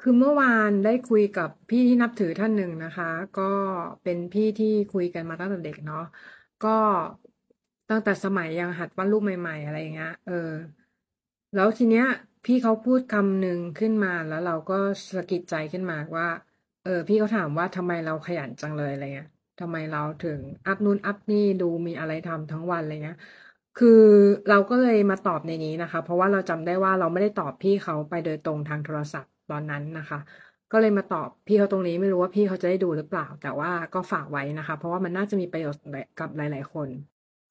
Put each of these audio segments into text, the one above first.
คือเมื่อวานได้คุยกับพี่ที่นับถือท่านหนึ่งนะคะ ก็เป็นพี่ที่คุยกันมาตั้งแต่เด็กเนาะก็ตั้งแต่สมัยยังหัดวาดรูปใหม่ ๆ อะไรอย่างเงี้ยเออ แล้วทีเนี้ย พี่เขาพูดคำหนึ่งขึ้นมาแล้วเราก็สะกิดใจขึ้นมาว่า เออ พี่เขาถามว่าทำไมเราขยันจังเลยอะไรเงี้ยทำไมเราถึงอัพนู่นอัพนี่ดูมีอะไรทำทั้งวันอะไรเงี้ยคือเราก็เลยมาตอบในนี้นะคะ เพราะว่าเราจำได้ว่าเราไม่ได้ตอบพี่เขาไปโดยตรงทางโทรศัพท์ ตอนนั้นนะคะ ก็เลยมาตอบพี่เขาตรงนี้ไม่รู้ว่าพี่เขาจะได้ดูหรือเปล่า แต่ว่าก็ฝากไว้นะคะ เพราะว่ามันน่าจะมีประโยชน์กับหลาย ๆ คน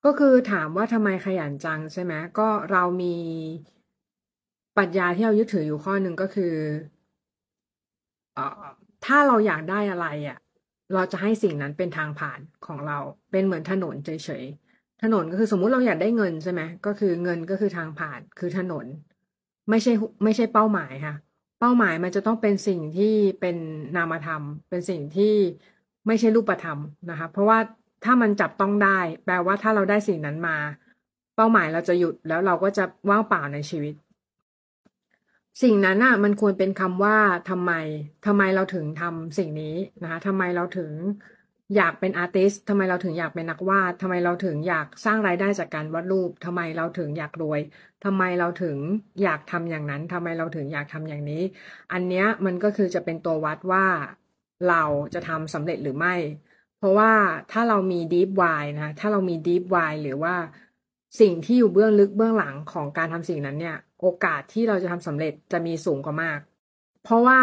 ก็คือถามว่าทำไมขยันจังใช่ไหมก็เรามีปรัชญาที่เรายึดถืออยู่ข้อหนึ่งก็คือเอ่อถ้าเราอยากได้อะไรอะ เราจะให้สิ่งนั้นเป็นทางผ่านของเรา เป็นเหมือนถนนเฉยๆถนนก็คือสมมุติเราอยากได้เงินใช่ไหมก็คือเงินก็คือทางผ่านคือถนน ไม่ใช่ไม่ใช่เป้าหมายค่ะ เป้าหมายมันจะต้องเป็นสิ่งที่เป็นนามธรรม เป็นสิ่งที่ไม่ใช่รูปธรรมนะคะเพราะว่าถ้ามันจับต้องได้ แปลว่าถ้าเราได้สิ่งนั้นมา เป้าหมายเราจะหยุดแล้วเราก็จะว่างเปล่าในชีวิต สิ่งนั้นน่ะมันควรเป็นคำว่าทำไมทำไมเราถึงทำสิ่งนี้นะคะทำไมเราถึง อยากเป็นอาร์ติสทำไมเราถึงอยากเป็นนักวาดทำไมเราถึงอยากสร้างรายได้จากการวาดรูปทำไมเราถึงอยากรวยทำไมเราถึงอยากทำอย่างนั้นทำไมเราถึงอยากทำอย่างนี้ อันเนี้ยมันก็คือจะเป็นตัววัดว่าเราจะทำสำเร็จหรือไม่ เพราะว่าถ้าเรามี deep why นะถ้าเรามี deep why หรือว่าสิ่งที่อยู่เบื้องลึกเบื้องหลังของการทำสิ่งนั้นเนี่ย โอกาสที่เราจะทำสำเร็จจะมีสูงกว่ามาก เพราะว่า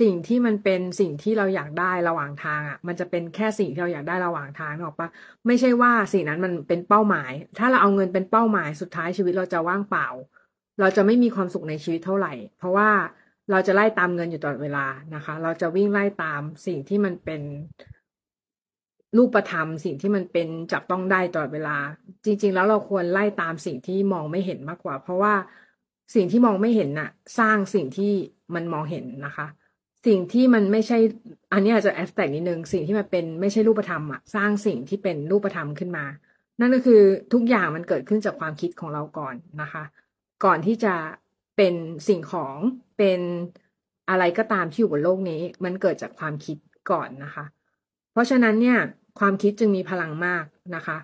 สิ่งที่มันเป็นสิ่งที่เราอยากได้ระหว่างทางอะ มันจะเป็นแค่สิ่งที่เราอยากได้ระหว่างทางหรอกปะไม่ใช่ว่าสิ่งนั้นมันเป็นเป้าหมาย ถ้าเราเอาเงินเป็นเป้าหมายสุดท้ายชีวิตเราจะว่างเปล่า เราจะไม่มีความสุขในชีวิตเท่าไหร่ เพราะว่าเราจะไล่ตามเงินอยู่ตลอดเวลานะคะ เราจะวิ่งไล่ตามสิ่งที่มันเป็นรูปธรรมสิ่งที่มันเป็นจับต้องได้ตลอดเวลา จริง ๆ แล้วเราควรไล่ตามสิ่งที่มองไม่เห็นมากกว่า เพราะว่าสิ่งที่มองไม่เห็นน่ะ สร้างสิ่งที่มันมองเห็นนะคะ สิ่งที่มันไม่ใช่ อันนี้อาจจะแอสแตกนิดนึง สิ่งที่มันเป็นไม่ใช่รูปธรรมอะสร้างสิ่งที่เป็นรูปธรรมขึ้นมา นั่นก็คือทุกอย่างมันเกิดขึ้นจากความคิดของเราก่อนนะคะ ก่อนที่จะเป็นสิ่งของเป็นอะไรก็ตามที่อยู่บนโลกนี้ มันเกิดจากความคิดก่อนนะคะ เพราะฉะนั้นเนี่ยความคิดจึงมีพลังมากนะคะ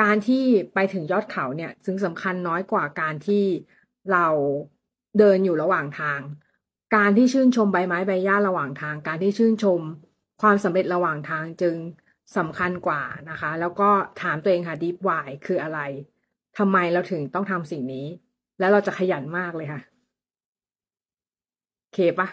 การที่ไปถึงยอดเขาเนี่ยซึ่งสำคัญน้อยกว่าการที่เราเดินอยู่ระหว่างทาง การที่ชื่นชมใบไม้ใบหญ้าระหว่างทาง การที่ชื่นชมความสำเร็จระหว่างทางจึงสำคัญกว่านะคะ แล้วก็ถามตัวเองค่ะ deep why คืออะไรทำไมเราถึงต้องทำสิ่งนี้ แล้วเราจะขยันมากเลยค่ะ เคปะ